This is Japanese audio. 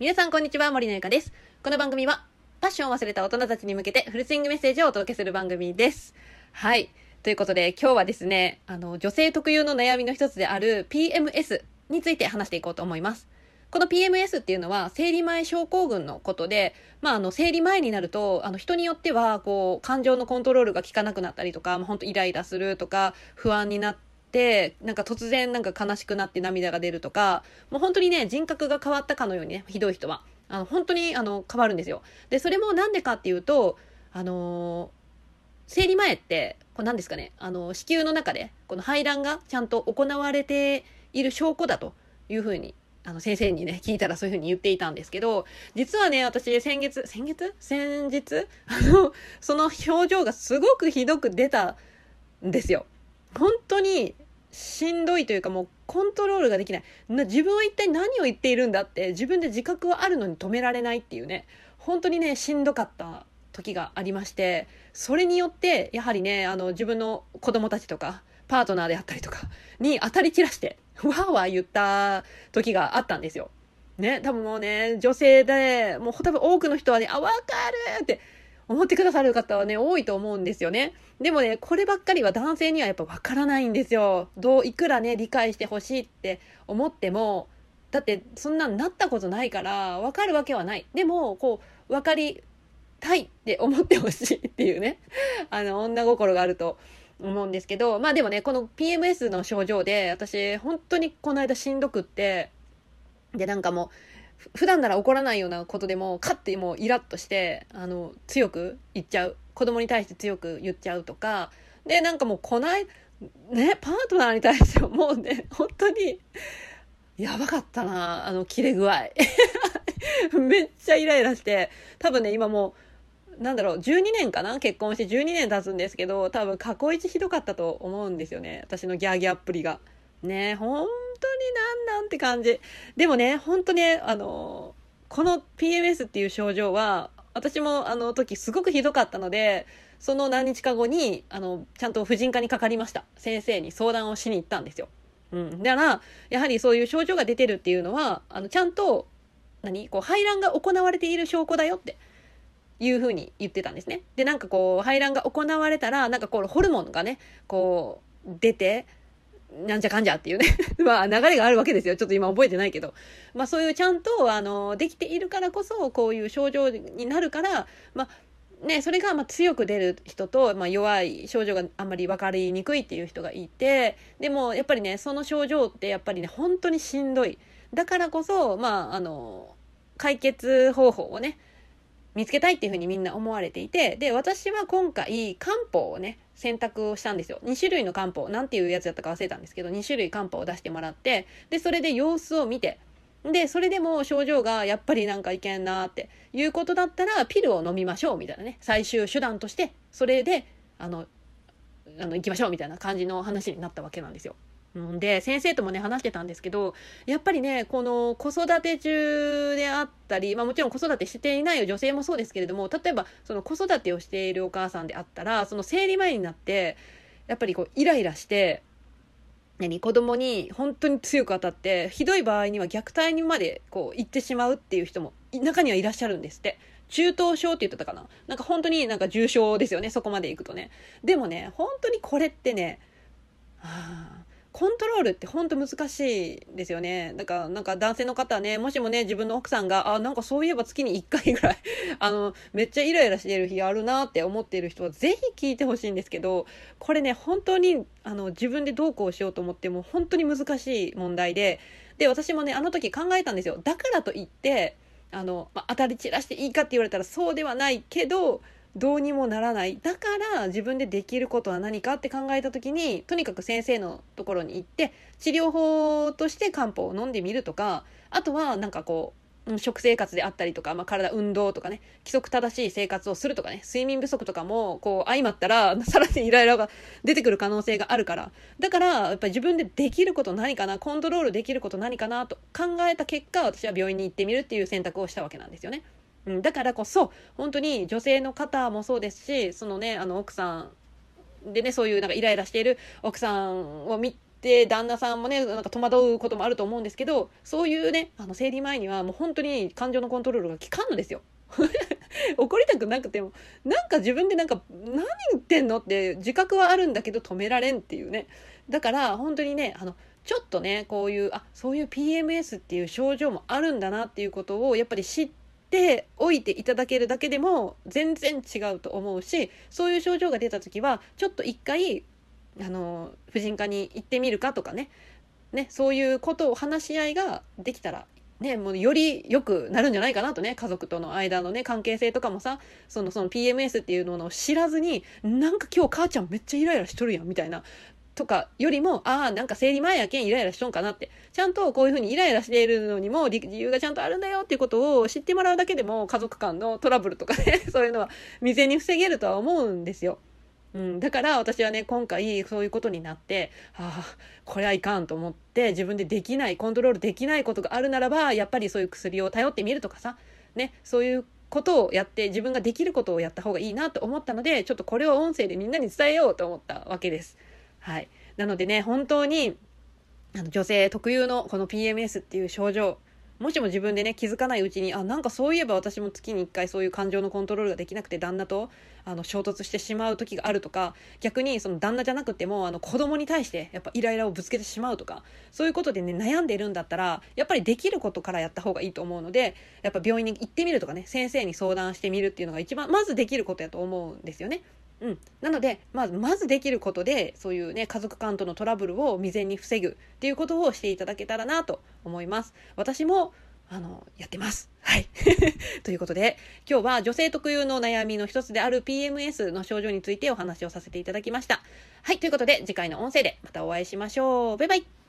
皆さんこんにちは、森のゆかです。この番組は、パッションを忘れた大人たちに向けてフルスイングメッセージをお届けする番組です。はい。ということで、今日はですね、あの、女性特有の悩みの一つである PMS について話していこうと思います。この PMS っていうのは、生理前症候群のことで、まあ、あの、生理前になると、あの、人によっては、こう、感情のコントロールが効かなくなったりとか、まあ、本当イライラするとか、不安になって、なんか突然なんか悲しくなって涙が出るとか、もう本当にね、人格が変わったかのようにね、ひどい人は。あの、本当に、あの、変わるんですよ。で、それもなんでかっていうと、あの生理前って、これ何ですかね、あの、子宮の中で、この排卵がちゃんと行われている証拠だというふうに、あの、先生にね、聞いたらそういうふうに言っていたんですけど、実はね、私、先月、先月？先日？あの、その表情がすごくひどく出たんですよ。本当に、しんどいというかもうコントロールができない。な自分は一体何を言っているんだって自分で自覚はあるのに止められないっていうね、本当にね、しんどかった時がありまして、それによって、やはりね、あの、自分の子供たちとか、パートナーであったりとかに当たり散らして、わーわー言った時があったんですよ。ね、多分もうね、女性で、もう多分多くの人はね、あ、わかるって思ってくださる方はね、多いと思うんですよね。でもね、こればっかりは男性にはやっぱわからないんですよ。どう、いくらね、理解してほしいって思っても、だってそんなんなったことないから、わかるわけはない。でも、こう、わかりたいって思ってほしいっていうね、あの、女心があると思うんですけど、まあでもね、この PMS の症状で、私、本当にこの間しんどくって、で、なんかもう、普段なら起こらないようなことでも、カッてもうイラッとして、あの、強く言っちゃう。子供に対して強く言っちゃうとか、で、なんかもうこない、ね、パートナーに対してはもうね、本当に、やばかったな、あの、切れ具合。めっちゃイライラして、多分ね、今もう、なんだろう、12年かな？結婚して12年経つんですけど、多分過去一ひどかったと思うんですよね。私のギャーギャーっぷりが。ね、本当になんなんて感じ。でもね、本当ね、あの、この PMS っていう症状は、私もあの時すごくひどかったので、その何日か後に、あの、ちゃんと婦人科にかかりました。先生に相談をしに行ったんですよ。うん。だから、やはりそういう症状が出てるっていうのは、あの、ちゃんと、何？こう、排卵が行われている証拠だよって。いうふうに言ってたんですね。で、なんかこう、排卵が行われたら、なんかこう、ホルモンがね、こう、出て、なんじゃかんじゃっていうね。まあ、流れがあるわけですよ。ちょっと今覚えてないけど。まあ、そういうちゃんと、あの、できているからこそ、こういう症状になるから、まあ、ね、それがま強く出る人と、まあ、弱い症状があんまり分かりにくいっていう人がいてでもやっぱりねその症状ってやっぱりね本当にしんどいだからこそまああの解決方法をね見つけたいっていうふうにみんな思われていてで私は今回漢方をね選択をしたんですよ2種類の漢方なんていうやつだったか忘れたんですけど2種類漢方を出してもらってでそれで様子を見てで、それでも症状がやっぱりなんかいけんなっていうことだったら、ピルを飲みましょうみたいなね。最終手段として、それで、あの、あの、行きましょうみたいな感じの話になったわけなんですよ。うんで、先生ともね、話してたんですけど、やっぱりね、この子育て中であったり、まあもちろん子育てしていない女性もそうですけれども、例えば、その子育てをしているお母さんであったら、その生理前になって、やっぱりこう、イライラして、何子供に本当に強く当たってひどい場合には虐待にまでこう行ってしまうっていう人も中にはいらっしゃるんですって。中等症って言ってたかな。なんか本当になんか重症ですよねそこまで行くとね。でもね本当にこれってね、コントロールって本当難しいですよね。だからなんか男性の方はねもしもね自分の奥さんがあなんかそういえば月に1回ぐらい あのめっちゃイライラしてる日あるなって思っている人はぜひ聞いてほしいんですけどこれね本当にあの自分でどうこうしようと思っても本当に難しい問題でで私もねあの時考えたんですよ。だからといってあの、まあ、当たり散らしていいかって言われたらそうではないけどどうにもならないだから自分でできることは何かって考えた時にとにかく先生のところに行って治療法として漢方を飲んでみるとかあとはなんかこう食生活であったりとか、まあ、体運動とかね規則正しい生活をするとかね睡眠不足とかもこう相まったら さらにイライラが出てくる可能性があるからだからやっぱり自分でできること何かなコントロールできること何かなと考えた結果私は病院に行ってみるっていう選択をしたわけなんですよね。うん、だからこそ本当に女性の方もそうですしそのねあの奥さんでねそういうなんかイライラしている奥さんを見で旦那さんもねなんか戸惑うこともあると思うんですけどそういうねあの生理前にはもう本当に感情のコントロールが効かんのですよ。怒りたくなくてもなんか自分でなんか何言ってんのって自覚はあるんだけど止められんっていうねだから本当にねあのちょっとねこういうあそういう PMS っていう症状もあるんだなっていうことをやっぱり知っておいていただけるだけでも全然違うと思うしそういう症状が出た時はちょっと一回あの婦人科に行ってみるかとかね。ねそういうことを話し合いができたらね、もうより良くなるんじゃないかなとね家族との間のね関係性とかもさそのその PMS っていうのを知らずになんか今日母ちゃんめっちゃイライラしとるやんみたいなとかよりもああなんか生理前やけんイライラしとんかなってちゃんとこういうふうにイライラしているのにも理由がちゃんとあるんだよっていうことを知ってもらうだけでも家族間のトラブルとかね そういうのは未然に防げるとは思うんですよ。うん、だから私はね今回そういうことになってああこれはいかんと思って自分でできないコントロールできないことがあるならばやっぱりそういう薬を頼ってみるとかさ、ね、そういうことをやって自分ができることをやった方がいいなと思ったのでちょっとこれを音声でみんなに伝えようと思ったわけです。はい、なのでね本当にあの女性特有のこの PMS っていう症状もしも自分でね気づかないうちにあなんかそういえば私も月に1回そういう感情のコントロールができなくて旦那とあの衝突してしまう時があるとか逆にその旦那じゃなくてもあの子供に対してやっぱイライラをぶつけてしまうとかそういうことでね悩んでるんだったらやっぱりできることからやった方がいいと思うのでやっぱ病院に行ってみるとかね先生に相談してみるっていうのが一番まずできることやと思うんですよね。うん、なので、まず、まずできることで、そういうね、家族間とのトラブルを未然に防ぐっていうことをしていただけたらなと思います。私も、あの、やってます。はい。ということで、今日は女性特有の悩みの一つである PMS の症状についてお話をさせていただきました。はい。ということで、次回の音声でまたお会いしましょう。バイバイ。